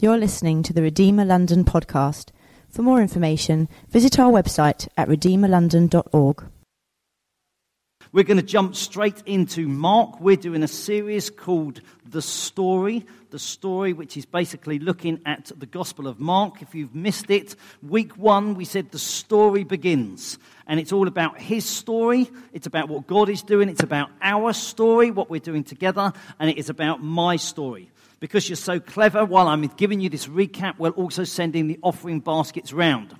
You're listening to the Redeemer London podcast. For more information, visit our website at redeemerlondon.org. We're going to jump straight into Mark. We're doing a series called The Story. The Story, which is basically looking at the Gospel of Mark. If you've missed it, week one, we said the story begins. And it's all about his story. It's about what God is doing. It's about our story, what we're doing together. And it is about my story. Because you're so clever, while I'm giving you this recap, we're also sending the offering baskets round.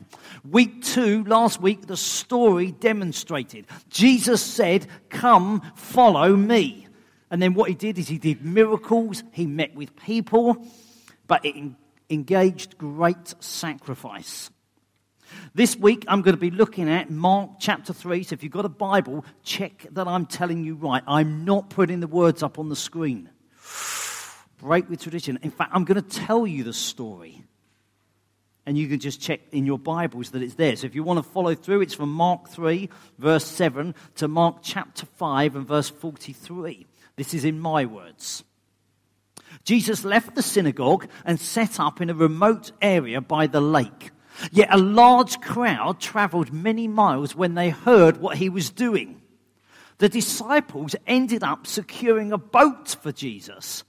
Week two, last week, the story demonstrated. Jesus said, Come, follow me. And then what he did is he did miracles, he met with people, but it engaged great sacrifice. This week, I'm going to be looking at Mark chapter 3. So if you've got a Bible, check that I'm telling you right. I'm not putting the words up on the screen break with tradition. In fact, I'm going to tell you the story. And you can just check in your Bibles that it's there. So if you want to follow through, it's from Mark 3, verse 7, to Mark chapter 5 and verse 43. This is in my words. Jesus left the synagogue and set up in a remote area by the lake. Yet a large crowd traveled many miles when they heard what he was doing. The disciples ended up securing a boat for Jesus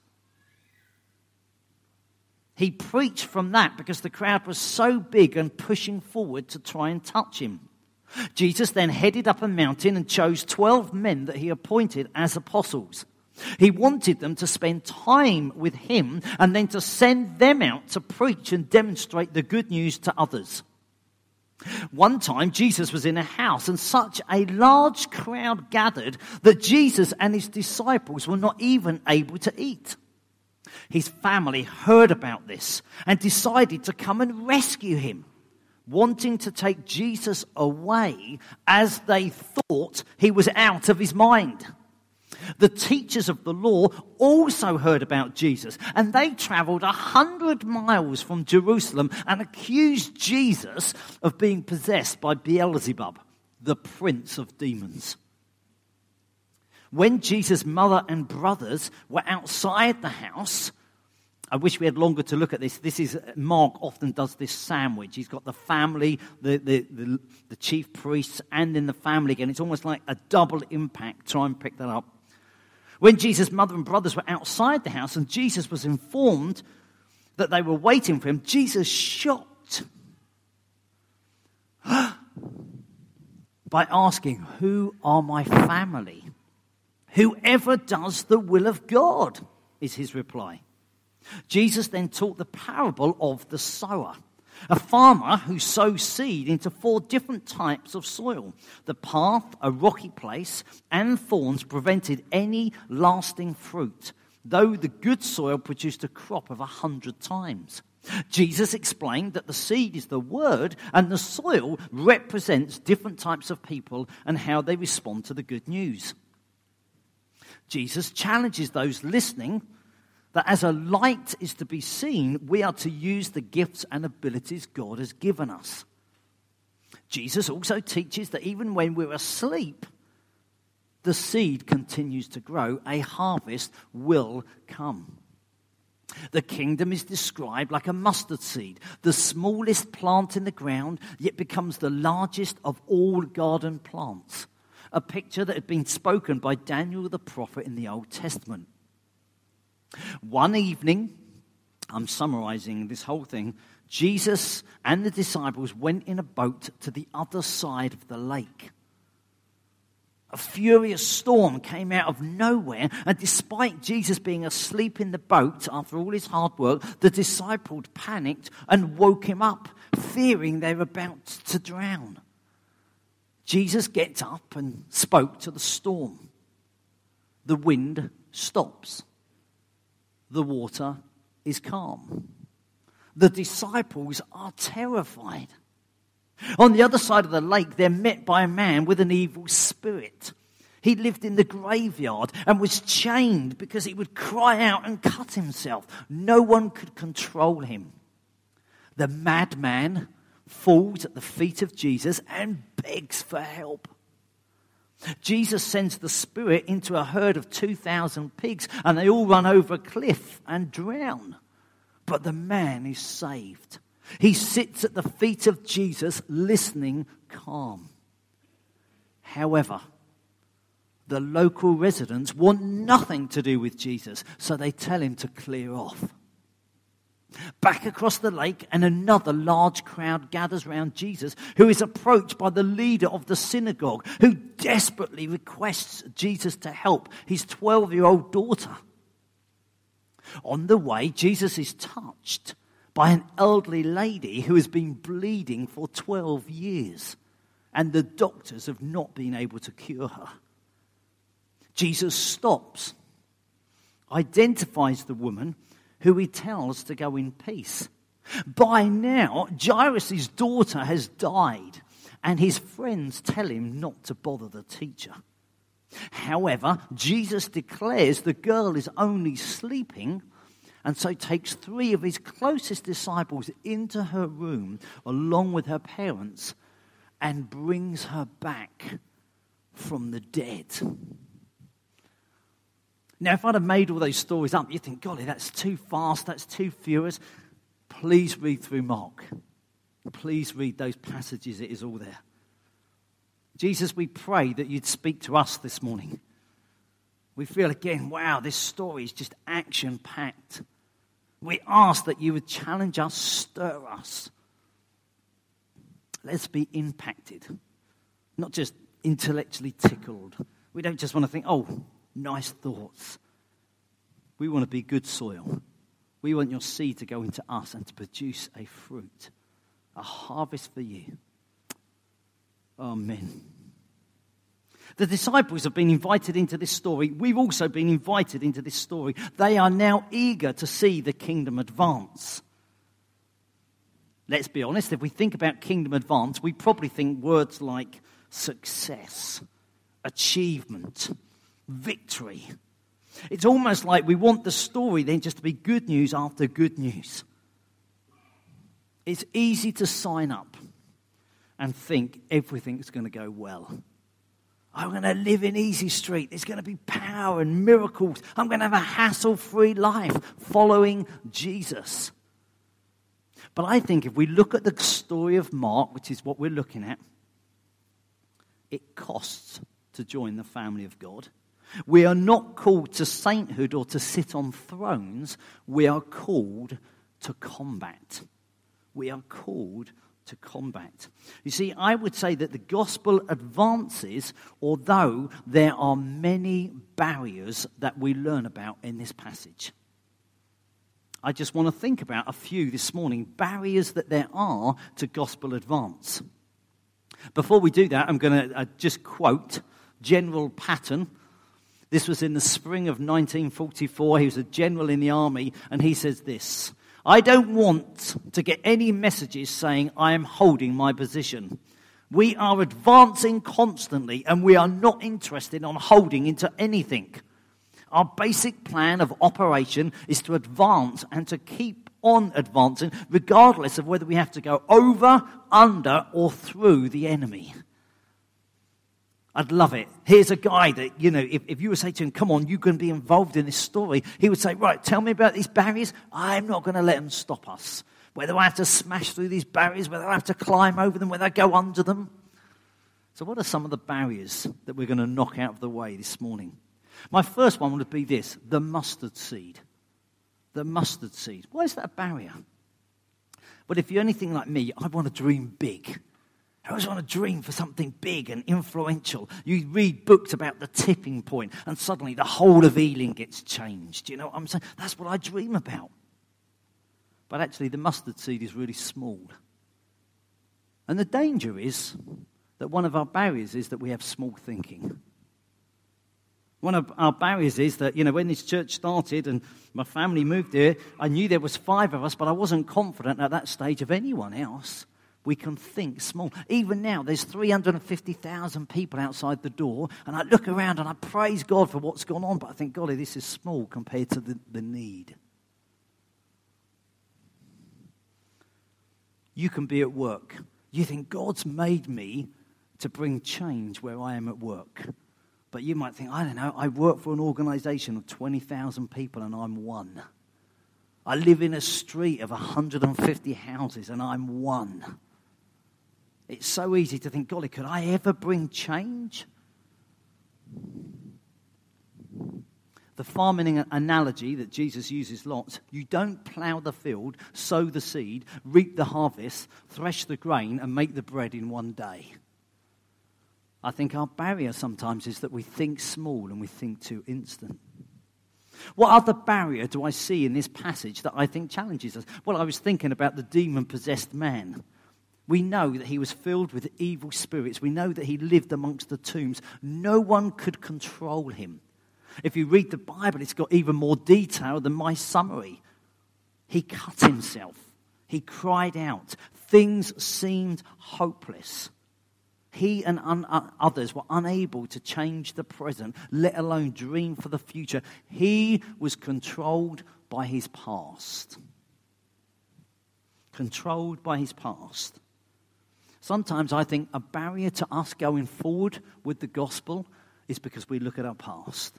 he preached from that because the crowd was so big and pushing forward to try and touch him. Jesus then headed up a mountain and chose 12 men that he appointed as apostles. He wanted them to spend time with him and then to send them out to preach and demonstrate the good news to others. One time, Jesus was in a house and such a large crowd gathered that Jesus and his disciples were not even able to eat. His family heard about this and decided to come and rescue him, wanting to take Jesus away as they thought he was out of his mind. The teachers of the law also heard about Jesus, and they traveled a hundred miles from Jerusalem and accused Jesus of being possessed by Beelzebub, the prince of demons. When Jesus' mother and brothers were outside the house, I wish we had longer to look at this. This is, Mark often does this sandwich. He's got the family, the, the, the, the chief priests, and then the family again. It's almost like a double impact. Try and pick that up. When Jesus' mother and brothers were outside the house and Jesus was informed that they were waiting for him, Jesus shocked by asking, Who are my family? Whoever does the will of God, is his reply. Jesus then taught the parable of the sower. A farmer who sows seed into four different types of soil. The path, a rocky place, and thorns prevented any lasting fruit, though the good soil produced a crop of a hundred times. Jesus explained that the seed is the word and the soil represents different types of people and how they respond to the good news. Jesus challenges those listening that as a light is to be seen, we are to use the gifts and abilities God has given us. Jesus also teaches that even when we're asleep, the seed continues to grow, a harvest will come. The kingdom is described like a mustard seed, the smallest plant in the ground, yet becomes the largest of all garden plants. A picture that had been spoken by Daniel the prophet in the Old Testament. One evening, I'm summarizing this whole thing, Jesus and the disciples went in a boat to the other side of the lake. A furious storm came out of nowhere, and despite Jesus being asleep in the boat after all his hard work, the disciples panicked and woke him up, fearing they were about to drown. Jesus gets up and spoke to the storm. The wind stops the water is calm. The disciples are terrified. On the other side of the lake, they're met by a man with an evil spirit. He lived in the graveyard and was chained because he would cry out and cut himself. No one could control him. The madman falls at the feet of Jesus and begs for help. Jesus sends the Spirit into a herd of 2,000 pigs, and they all run over a cliff and drown. but the man is saved. He sits at the feet of Jesus, listening calm. However, the local residents want nothing to do with Jesus, so they tell him to clear off. Back across the lake, and another large crowd gathers around Jesus, who is approached by the leader of the synagogue, who desperately requests Jesus to help his 12 year old daughter. On the way, Jesus is touched by an elderly lady who has been bleeding for 12 years, and the doctors have not been able to cure her. Jesus stops, identifies the woman, who he tells to go in peace. By now, Jairus' daughter has died, and his friends tell him not to bother the teacher. However, Jesus declares the girl is only sleeping, and so takes three of his closest disciples into her room along with her parents and brings her back from the dead. Now, if I'd have made all those stories up, you'd think, golly, that's too fast, that's too furious. Please read through Mark. Please read those passages, it is all there. Jesus, we pray that you'd speak to us this morning. We feel again, wow, this story is just action packed. We ask that you would challenge us, stir us. Let's be impacted, not just intellectually tickled. We don't just want to think, oh, nice thoughts. We want to be good soil. We want your seed to go into us and to produce a fruit, a harvest for you. Amen. The disciples have been invited into this story. We've also been invited into this story. They are now eager to see the kingdom advance. Let's be honest, if we think about kingdom advance, we probably think words like success, achievement, victory. It's almost like we want the story then just to be good news after good news. It's easy to sign up and think everything's going to go well. I'm going to live in Easy Street. There's going to be power and miracles. I'm going to have a hassle free life following Jesus. But I think if we look at the story of Mark, which is what we're looking at, it costs to join the family of God. We are not called to sainthood or to sit on thrones. We are called to combat. We are called to combat. You see, I would say that the gospel advances, although there are many barriers that we learn about in this passage. I just want to think about a few this morning barriers that there are to gospel advance. Before we do that, I'm going to uh, just quote General Patton this was in the spring of 1944. He was a general in the army, and he says this I don't want to get any messages saying I am holding my position. We are advancing constantly, and we are not interested in holding into anything. Our basic plan of operation is to advance and to keep on advancing, regardless of whether we have to go over, under, or through the enemy. I'd love it. Here's a guy that, you know, if, if you were saying to him, come on, you can be involved in this story, he would say, right, tell me about these barriers. I'm not going to let them stop us. Whether I have to smash through these barriers, whether I have to climb over them, whether I go under them. So, what are some of the barriers that we're going to knock out of the way this morning? My first one would be this the mustard seed. The mustard seed. Why is that a barrier? But if you're anything like me, I want to dream big. I always want to dream for something big and influential. You read books about the tipping point, and suddenly the whole of Ealing gets changed. You know what I'm saying? That's what I dream about. But actually, the mustard seed is really small. And the danger is that one of our barriers is that we have small thinking. One of our barriers is that, you know, when this church started and my family moved here, I knew there was five of us, but I wasn't confident at that stage of anyone else we can think small. Even now, there's 350,000 people outside the door, and I look around and I praise God for what's gone on, but I think, golly, this is small compared to the, the need. You can be at work. You think God's made me to bring change where I am at work. But you might think, I don't know, I work for an organization of 20,000 people and I'm one. I live in a street of 150 houses and I'm one. It's so easy to think, golly, could I ever bring change? The farming analogy that Jesus uses lots you don't plough the field, sow the seed, reap the harvest, thresh the grain, and make the bread in one day. I think our barrier sometimes is that we think small and we think too instant. What other barrier do I see in this passage that I think challenges us? Well, I was thinking about the demon possessed man. We know that he was filled with evil spirits. We know that he lived amongst the tombs. No one could control him. If you read the Bible, it's got even more detail than my summary. He cut himself, he cried out. Things seemed hopeless. He and un- uh, others were unable to change the present, let alone dream for the future. He was controlled by his past. Controlled by his past. Sometimes I think a barrier to us going forward with the gospel is because we look at our past.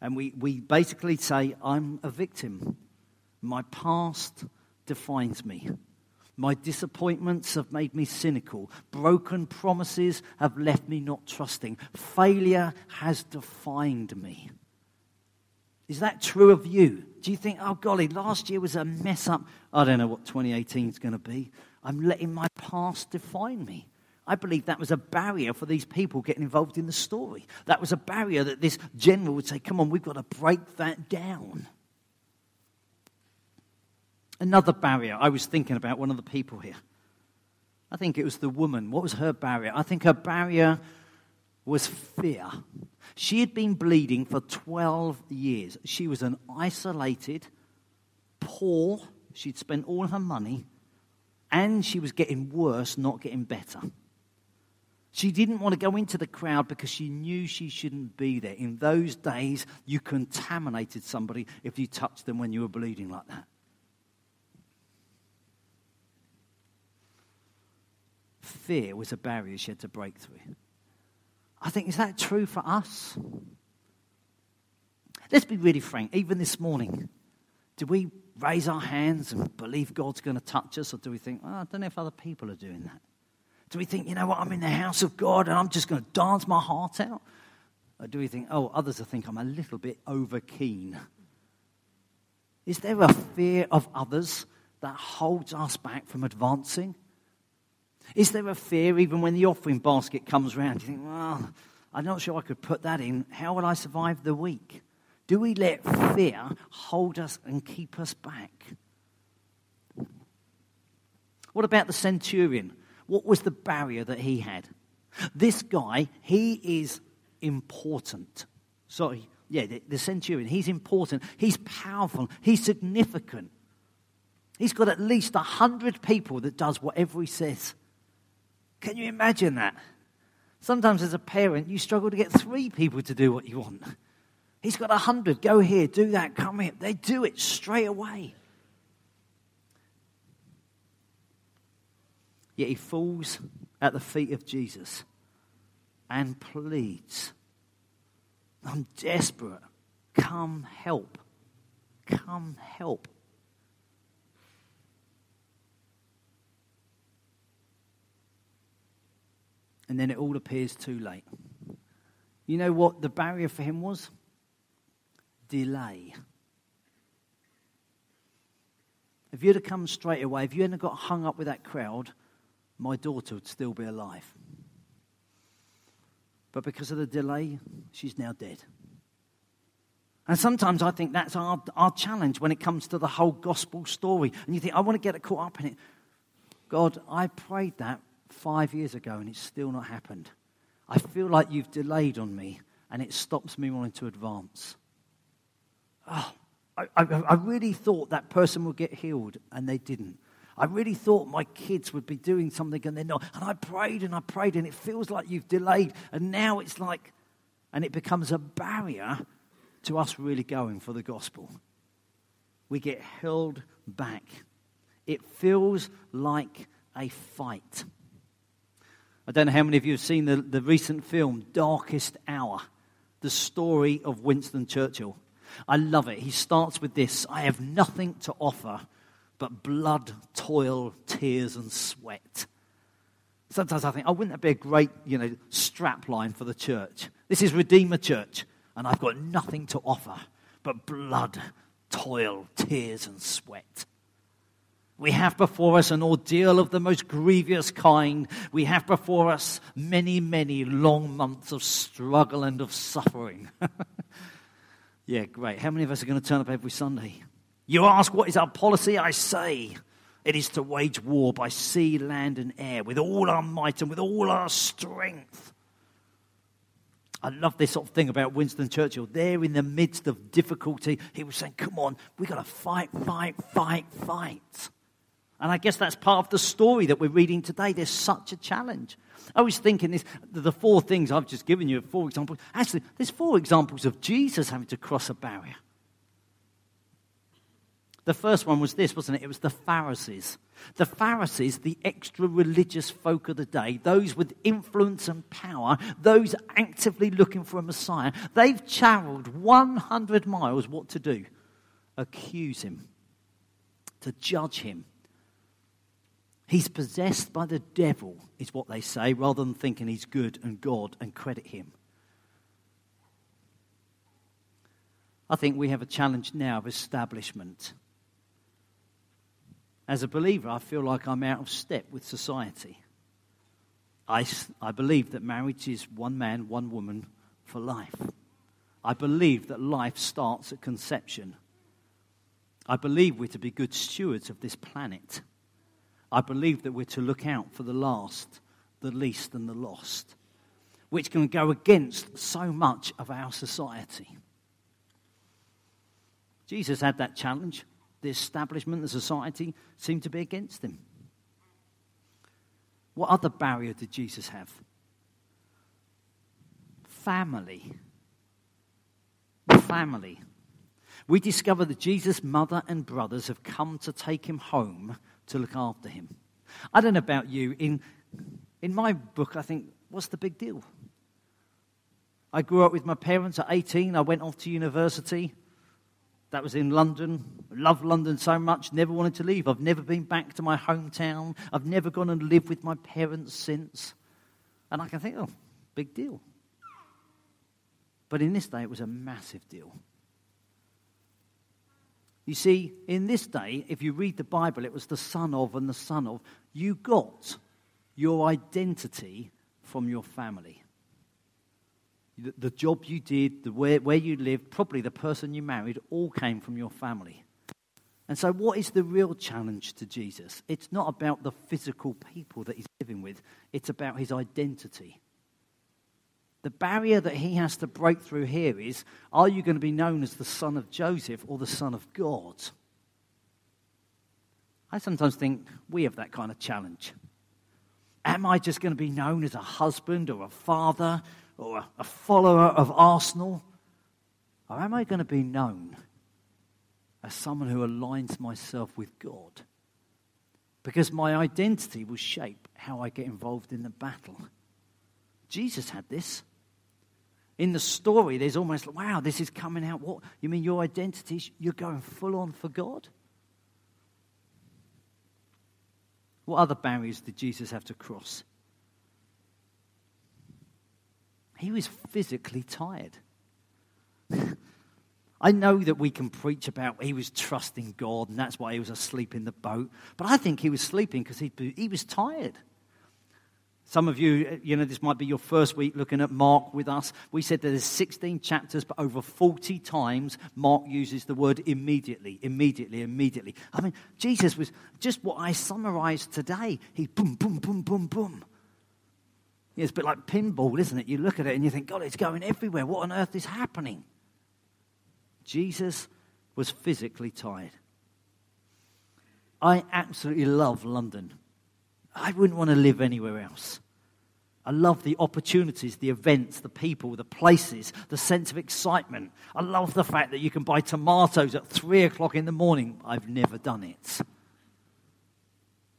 And we, we basically say, I'm a victim. My past defines me. My disappointments have made me cynical. Broken promises have left me not trusting. Failure has defined me. Is that true of you? Do you think, oh golly, last year was a mess up? I don't know what 2018 is going to be. I'm letting my past define me. I believe that was a barrier for these people getting involved in the story. That was a barrier that this general would say, come on, we've got to break that down. Another barrier, I was thinking about one of the people here. I think it was the woman. What was her barrier? I think her barrier was fear. She had been bleeding for 12 years. She was an isolated, poor, she'd spent all her money, and she was getting worse, not getting better. She didn't want to go into the crowd because she knew she shouldn't be there. In those days, you contaminated somebody if you touched them when you were bleeding like that. Fear was a barrier she had to break through. I think, is that true for us? Let's be really frank. Even this morning, do we raise our hands and believe God's going to touch us, or do we think, oh, I don't know if other people are doing that? Do we think, you know what, I'm in the house of God and I'm just going to dance my heart out? Or do we think, oh, others will think I'm a little bit over keen? Is there a fear of others that holds us back from advancing? Is there a fear even when the offering basket comes round? You think, well, I'm not sure I could put that in. How will I survive the week? Do we let fear hold us and keep us back? What about the centurion? What was the barrier that he had? This guy, he is important. Sorry, yeah, the, the centurion, he's important. He's powerful. He's significant. He's got at least a hundred people that does whatever he says. Can you imagine that? Sometimes as a parent, you struggle to get three people to do what you want. He's got a hundred. Go here, do that, come here. They do it straight away. Yet he falls at the feet of Jesus and pleads, I'm desperate. Come help. Come help. And then it all appears too late. You know what the barrier for him was? Delay. If you'd have come straight away, if you hadn't got hung up with that crowd, my daughter would still be alive. But because of the delay, she's now dead. And sometimes I think that's our, our challenge when it comes to the whole gospel story. And you think, I want to get it caught up in it. God, I prayed that five years ago and it's still not happened. I feel like you've delayed on me and it stops me wanting to advance. Oh, I, I, I really thought that person would get healed and they didn't. I really thought my kids would be doing something and they're not. And I prayed and I prayed, and it feels like you've delayed. And now it's like, and it becomes a barrier to us really going for the gospel. We get held back. It feels like a fight. I don't know how many of you have seen the, the recent film, Darkest Hour, the story of Winston Churchill. I love it. He starts with this I have nothing to offer but blood, toil, tears, and sweat. Sometimes I think, oh, wouldn't that be a great, you know, strap line for the church? This is Redeemer Church, and I've got nothing to offer but blood, toil, tears, and sweat. We have before us an ordeal of the most grievous kind. We have before us many, many long months of struggle and of suffering. yeah, great. How many of us are going to turn up every Sunday? You ask, what is our policy? I say, it is to wage war by sea, land, and air with all our might and with all our strength. I love this sort of thing about Winston Churchill. There in the midst of difficulty, he was saying, Come on, we've got to fight, fight, fight, fight. And I guess that's part of the story that we're reading today. There's such a challenge. I was thinking this, the four things I've just given you, four examples. Actually, there's four examples of Jesus having to cross a barrier. The first one was this, wasn't it? It was the Pharisees. The Pharisees, the extra religious folk of the day, those with influence and power, those actively looking for a Messiah, they've traveled 100 miles what to do? Accuse him, to judge him, He's possessed by the devil, is what they say, rather than thinking he's good and God and credit him. I think we have a challenge now of establishment. As a believer, I feel like I'm out of step with society. I, I believe that marriage is one man, one woman for life. I believe that life starts at conception. I believe we're to be good stewards of this planet. I believe that we're to look out for the last, the least, and the lost, which can go against so much of our society. Jesus had that challenge. The establishment, the society seemed to be against him. What other barrier did Jesus have? Family. Family. We discover that Jesus' mother and brothers have come to take him home to look after him. I don't know about you. In, in my book, I think, what's the big deal? I grew up with my parents at 18. I went off to university. That was in London. Loved London so much, never wanted to leave. I've never been back to my hometown. I've never gone and lived with my parents since. And I can think, oh, big deal. But in this day, it was a massive deal. You see, in this day, if you read the Bible, it was the son of and the son of. You got your identity from your family. The, the job you did, the where, where you lived, probably the person you married, all came from your family. And so, what is the real challenge to Jesus? It's not about the physical people that he's living with, it's about his identity. The barrier that he has to break through here is are you going to be known as the son of Joseph or the son of God? I sometimes think we have that kind of challenge. Am I just going to be known as a husband or a father or a follower of Arsenal? Or am I going to be known as someone who aligns myself with God? Because my identity will shape how I get involved in the battle. Jesus had this in the story, there's almost wow, this is coming out. What? You mean your identity, you're going full on for God? What other barriers did Jesus have to cross? He was physically tired. I know that we can preach about he was trusting God and that's why he was asleep in the boat, but I think he was sleeping because he, he was tired. Some of you, uh, you know, this might be your first week looking at Mark with us. We said that there's 16 chapters, but over 40 times Mark uses the word immediately, immediately, immediately. I mean, Jesus was just what I summarized today. He boom, boom, boom, boom, boom. It's a bit like pinball, isn't it? You look at it and you think, God, it's going everywhere. What on earth is happening? Jesus was physically tired. I absolutely love London. I wouldn't want to live anywhere else. I love the opportunities, the events, the people, the places, the sense of excitement. I love the fact that you can buy tomatoes at three o'clock in the morning. I've never done it.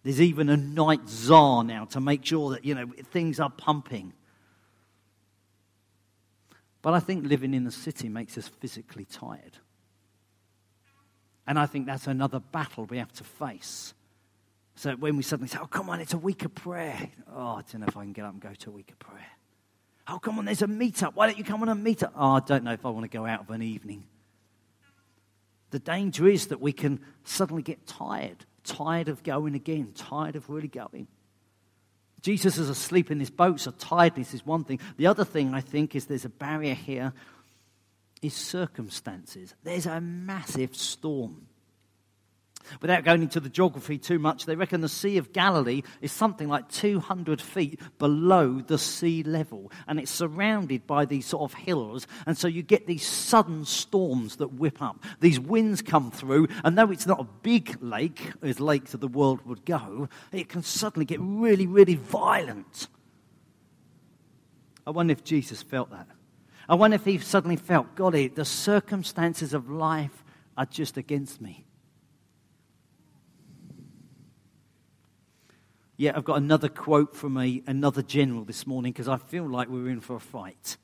There's even a night czar now to make sure that, you know, things are pumping. But I think living in the city makes us physically tired. And I think that's another battle we have to face. So when we suddenly say, oh, come on, it's a week of prayer. Oh, I don't know if I can get up and go to a week of prayer. Oh, come on, there's a meetup. Why don't you come on a meetup? Oh, I don't know if I want to go out of an evening. The danger is that we can suddenly get tired, tired of going again, tired of really going. Jesus is asleep in his boat, so tiredness is one thing. The other thing I think is there's a barrier here is circumstances. There's a massive storm. Without going into the geography too much, they reckon the Sea of Galilee is something like 200 feet below the sea level. And it's surrounded by these sort of hills. And so you get these sudden storms that whip up. These winds come through. And though it's not a big lake, as lakes of the world would go, it can suddenly get really, really violent. I wonder if Jesus felt that. I wonder if he suddenly felt, golly, the circumstances of life are just against me. Yeah, I've got another quote from a, another general this morning because I feel like we're in for a fight.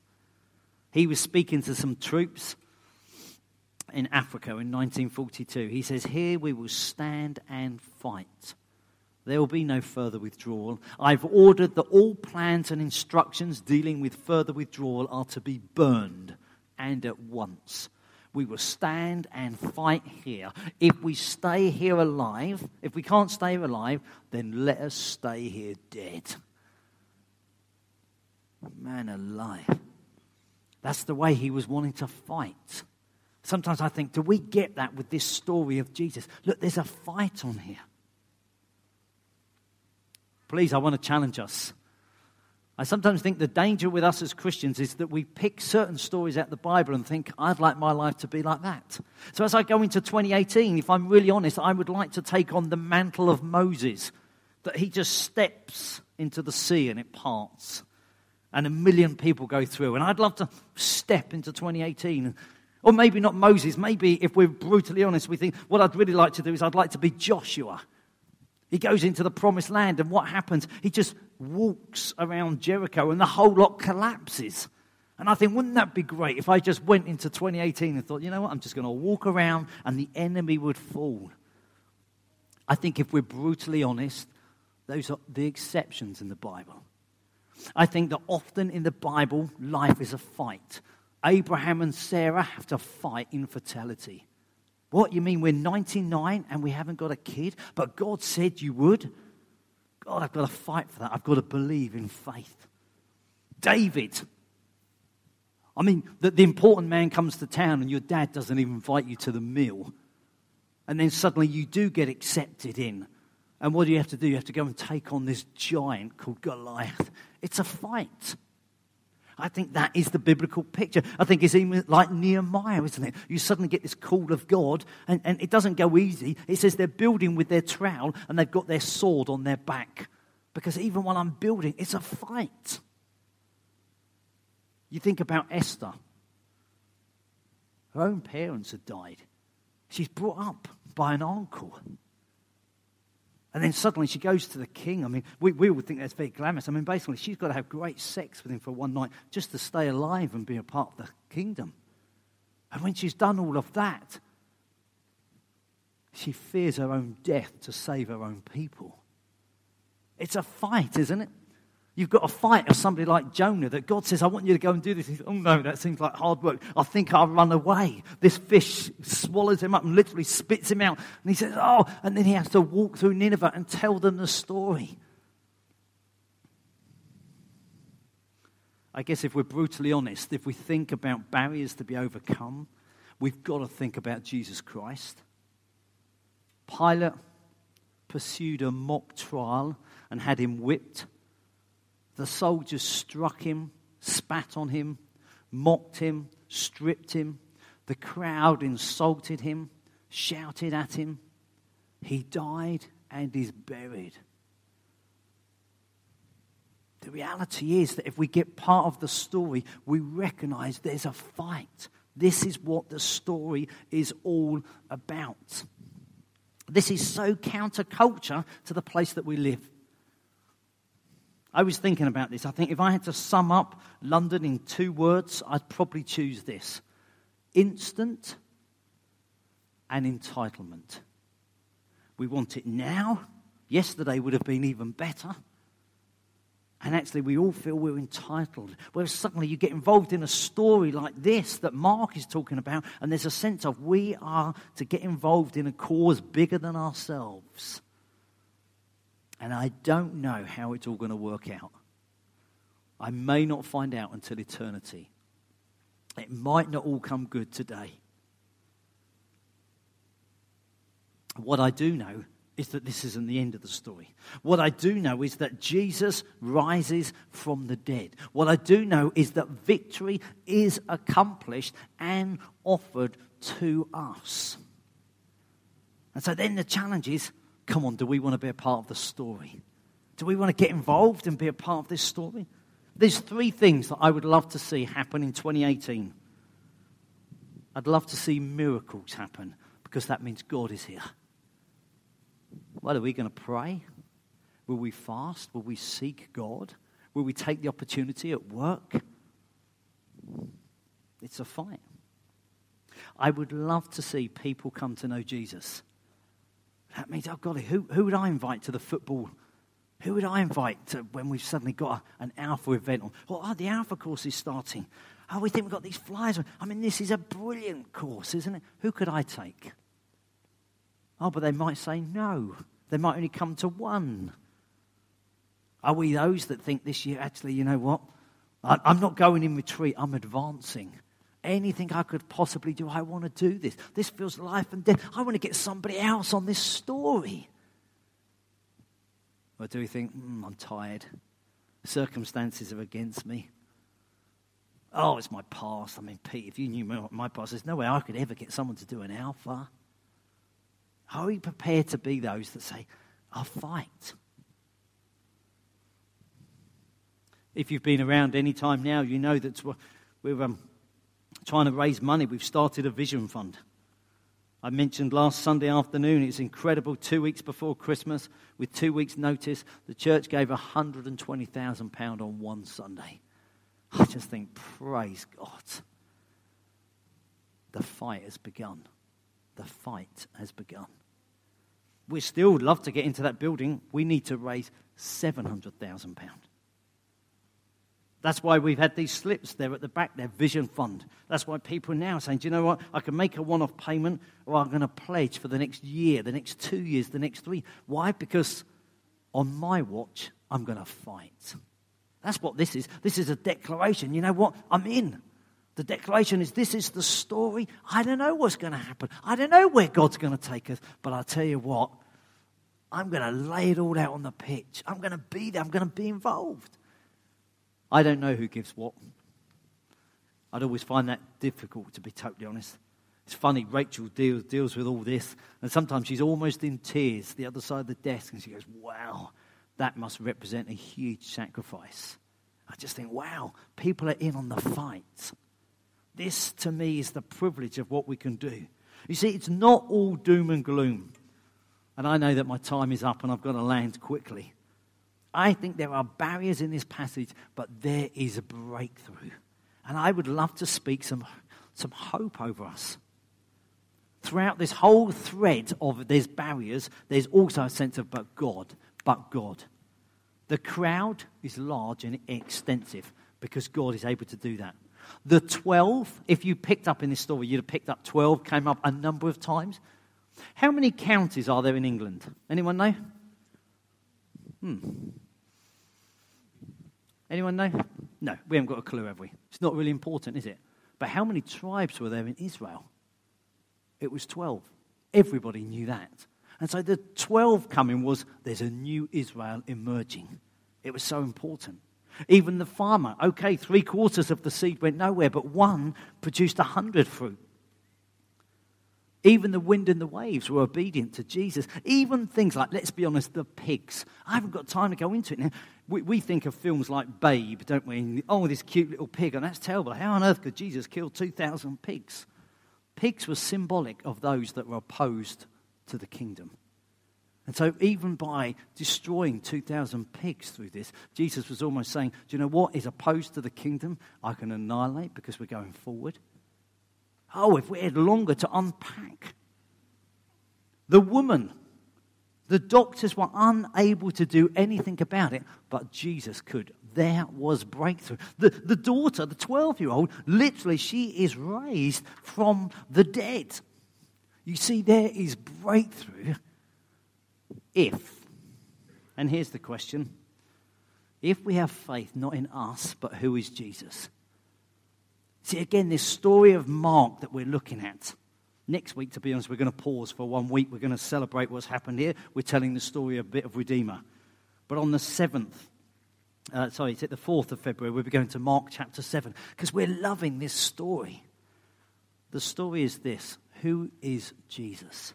He was speaking to some troops in Africa in 1942. He says, Here we will stand and fight. There will be no further withdrawal. I've ordered that all plans and instructions dealing with further withdrawal are to be burned and at once. We will stand and fight here. If we stay here alive, if we can't stay alive, then let us stay here dead. Man alive. That's the way he was wanting to fight. Sometimes I think, do we get that with this story of Jesus? Look, there's a fight on here. Please, I want to challenge us. I sometimes think the danger with us as Christians is that we pick certain stories out of the Bible and think, I'd like my life to be like that. So as I go into 2018, if I'm really honest, I would like to take on the mantle of Moses, that he just steps into the sea and it parts. And a million people go through. And I'd love to step into 2018. Or maybe not Moses. Maybe, if we're brutally honest, we think what I'd really like to do is I'd like to be Joshua. He goes into the promised land, and what happens? He just walks around Jericho, and the whole lot collapses. And I think, wouldn't that be great if I just went into 2018 and thought, you know what, I'm just going to walk around and the enemy would fall? I think if we're brutally honest, those are the exceptions in the Bible. I think that often in the Bible, life is a fight. Abraham and Sarah have to fight infertility. What, you mean we're 99 and we haven't got a kid? But God said you would? God, I've got to fight for that. I've got to believe in faith. David. I mean, the, the important man comes to town and your dad doesn't even invite you to the meal. And then suddenly you do get accepted in. And what do you have to do? You have to go and take on this giant called Goliath. It's a fight. I think that is the biblical picture. I think it's even like Nehemiah, isn't it? You suddenly get this call of God, and, and it doesn't go easy. It says they're building with their trowel, and they've got their sword on their back. Because even while I'm building, it's a fight. You think about Esther. Her own parents had died. She's brought up by an uncle. And then suddenly she goes to the king. I mean, we, we would think that's very glamorous. I mean, basically, she's got to have great sex with him for one night just to stay alive and be a part of the kingdom. And when she's done all of that, she fears her own death to save her own people. It's a fight, isn't it? You've got a fight of somebody like Jonah that God says, I want you to go and do this. Says, oh no, that seems like hard work. I think I'll run away. This fish swallows him up and literally spits him out. And he says, Oh, and then he has to walk through Nineveh and tell them the story. I guess if we're brutally honest, if we think about barriers to be overcome, we've got to think about Jesus Christ. Pilate pursued a mock trial and had him whipped the soldiers struck him, spat on him, mocked him, stripped him. The crowd insulted him, shouted at him. He died and is buried. The reality is that if we get part of the story, we recognize there's a fight. This is what the story is all about. This is so counterculture to the place that we live. I was thinking about this. I think if I had to sum up London in two words, I'd probably choose this instant and entitlement. We want it now. Yesterday would have been even better. And actually, we all feel we're entitled. Whereas suddenly you get involved in a story like this that Mark is talking about, and there's a sense of we are to get involved in a cause bigger than ourselves. And I don't know how it's all going to work out. I may not find out until eternity. It might not all come good today. What I do know is that this isn't the end of the story. What I do know is that Jesus rises from the dead. What I do know is that victory is accomplished and offered to us. And so then the challenge is come on, do we want to be a part of the story? Do we want to get involved and be a part of this story? There's three things that I would love to see happen in 2018. I'd love to see miracles happen because that means God is here. What are we going to pray? Will we fast? Will we seek God? Will we take the opportunity at work? It's a fight. I would love to see people come to know Jesus. That means, oh, golly, who, who would I invite to the football? Who would I invite to when we've suddenly got a, an Alpha event? Or, oh, the Alpha course is starting. Oh, we think we've got these flyers. I mean, this is a brilliant course, isn't it? Who could I take? Oh, but they might say no. They might only come to one. Are we those that think this year, actually, you know what? I'm not going in retreat, I'm advancing. Anything I could possibly do, I want to do this. This feels life and death. I want to get somebody else on this story. Or do we think, mm, I'm tired? Circumstances are against me. Oh, it's my past. I mean, Pete, if you knew my past, there's no way I could ever get someone to do an alpha. Are we prepared to be those that say, I'll fight? If you've been around any time now, you know that we're um, trying to raise money. We've started a vision fund. I mentioned last Sunday afternoon, it's incredible. Two weeks before Christmas, with two weeks' notice, the church gave £120,000 on one Sunday. I just think, praise God. The fight has begun. The fight has begun. We still love to get into that building. We need to raise £700,000. That's why we've had these slips there at the back, their vision fund. That's why people are now saying, do you know what? I can make a one off payment or I'm going to pledge for the next year, the next two years, the next three. Why? Because on my watch, I'm going to fight. That's what this is. This is a declaration. You know what? I'm in. The declaration is this is the story. I don't know what's going to happen. I don't know where God's going to take us. But I'll tell you what, I'm going to lay it all out on the pitch. I'm going to be there. I'm going to be involved. I don't know who gives what. I'd always find that difficult, to be totally honest. It's funny, Rachel deals, deals with all this, and sometimes she's almost in tears the other side of the desk, and she goes, Wow, that must represent a huge sacrifice. I just think, wow, people are in on the fight. This, to me, is the privilege of what we can do. You see, it's not all doom and gloom. And I know that my time is up and I've got to land quickly. I think there are barriers in this passage, but there is a breakthrough. And I would love to speak some, some hope over us. Throughout this whole thread of there's barriers, there's also a sense of but God, but God. The crowd is large and extensive because God is able to do that. The 12, if you picked up in this story, you'd have picked up 12, came up a number of times. How many counties are there in England? Anyone know? Hmm. Anyone know? No, we haven't got a clue, have we? It's not really important, is it? But how many tribes were there in Israel? It was 12. Everybody knew that. And so the 12 coming was there's a new Israel emerging. It was so important. Even the farmer, okay, three quarters of the seed went nowhere, but one produced a hundred fruit. Even the wind and the waves were obedient to Jesus. Even things like, let's be honest, the pigs. I haven't got time to go into it now. We, we think of films like Babe, don't we? Oh, this cute little pig, and that's terrible. How on earth could Jesus kill 2,000 pigs? Pigs were symbolic of those that were opposed to the kingdom. And so, even by destroying 2,000 pigs through this, Jesus was almost saying, Do you know what is opposed to the kingdom? I can annihilate because we're going forward. Oh, if we had longer to unpack The woman, the doctors were unable to do anything about it, but Jesus could. There was breakthrough. The, the daughter, the 12 year old, literally, she is raised from the dead. You see, there is breakthrough if, and here's the question if we have faith not in us, but who is Jesus? See, again, this story of Mark that we're looking at. Next week, to be honest, we're going to pause for one week. We're going to celebrate what's happened here. We're telling the story of a bit of Redeemer. But on the 7th, uh, sorry, it's at the 4th of February, we'll be going to Mark chapter 7 because we're loving this story. The story is this Who is Jesus?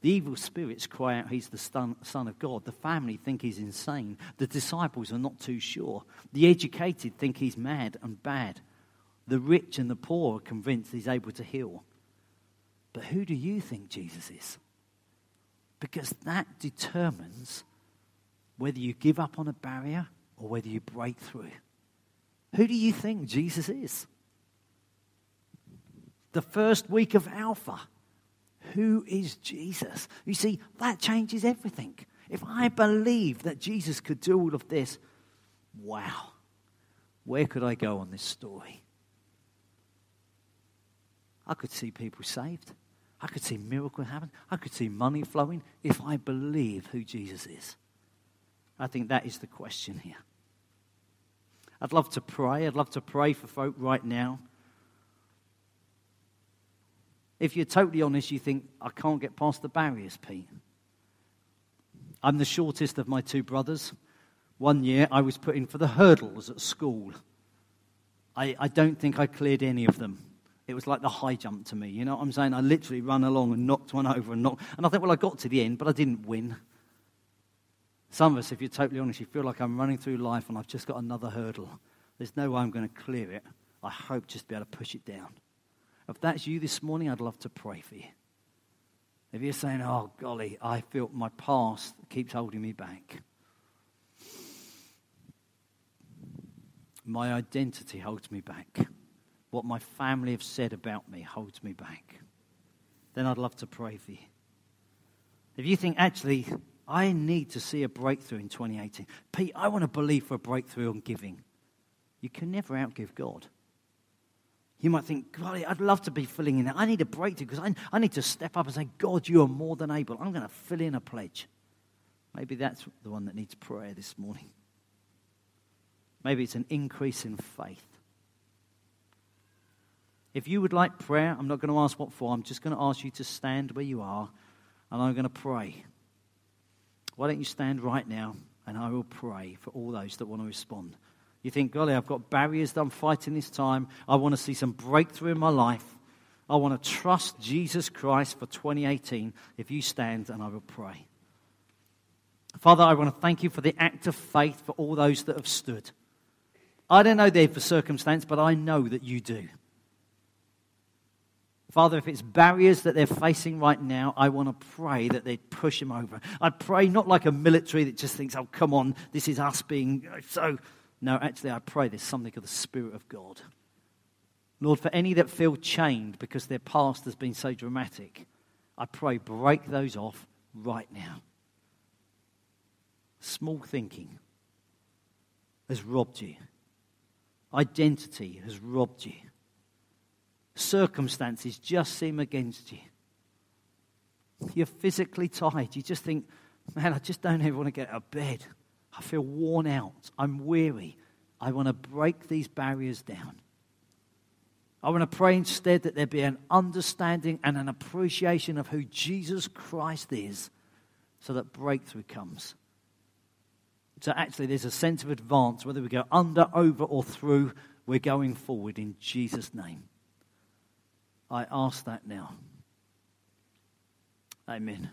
The evil spirits cry out he's the son, son of God. The family think he's insane. The disciples are not too sure. The educated think he's mad and bad. The rich and the poor are convinced he's able to heal. But who do you think Jesus is? Because that determines whether you give up on a barrier or whether you break through. Who do you think Jesus is? The first week of Alpha. Who is Jesus? You see, that changes everything. If I believe that Jesus could do all of this, wow, where could I go on this story? I could see people saved. I could see miracles happen. I could see money flowing if I believe who Jesus is. I think that is the question here. I'd love to pray. I'd love to pray for folk right now. If you're totally honest, you think, I can't get past the barriers, Pete. I'm the shortest of my two brothers. One year I was put in for the hurdles at school. I, I don't think I cleared any of them. It was like the high jump to me. You know what I'm saying? I literally ran along and knocked one over and knocked. And I think, well, I got to the end, but I didn't win. Some of us, if you're totally honest, you feel like I'm running through life and I've just got another hurdle. There's no way I'm going to clear it. I hope just to be able to push it down. If that's you this morning, I'd love to pray for you. If you're saying, oh, golly, I feel my past keeps holding me back. My identity holds me back what my family have said about me holds me back, then I'd love to pray for you. If you think, actually, I need to see a breakthrough in 2018, Pete, I want to believe for a breakthrough on giving. You can never outgive God. You might think, God, I'd love to be filling in. I need a breakthrough because I, I need to step up and say, God, you are more than able. I'm going to fill in a pledge. Maybe that's the one that needs prayer this morning. Maybe it's an increase in faith. If you would like prayer, I'm not going to ask what for. I'm just going to ask you to stand where you are and I'm going to pray. Why don't you stand right now and I will pray for all those that want to respond. You think, golly, I've got barriers that I'm fighting this time. I want to see some breakthrough in my life. I want to trust Jesus Christ for 2018. If you stand and I will pray. Father, I want to thank you for the act of faith for all those that have stood. I don't know their circumstance, but I know that you do. Father, if it's barriers that they're facing right now, I want to pray that they push them over. I pray not like a military that just thinks, oh, come on, this is us being so. No, actually, I pray there's something of the Spirit of God. Lord, for any that feel chained because their past has been so dramatic, I pray break those off right now. Small thinking has robbed you, identity has robbed you circumstances just seem against you. You're physically tired. You just think, man, I just don't even want to get out of bed. I feel worn out. I'm weary. I want to break these barriers down. I want to pray instead that there be an understanding and an appreciation of who Jesus Christ is so that breakthrough comes. So actually, there's a sense of advance, whether we go under, over, or through, we're going forward in Jesus' name. I ask that now. Amen.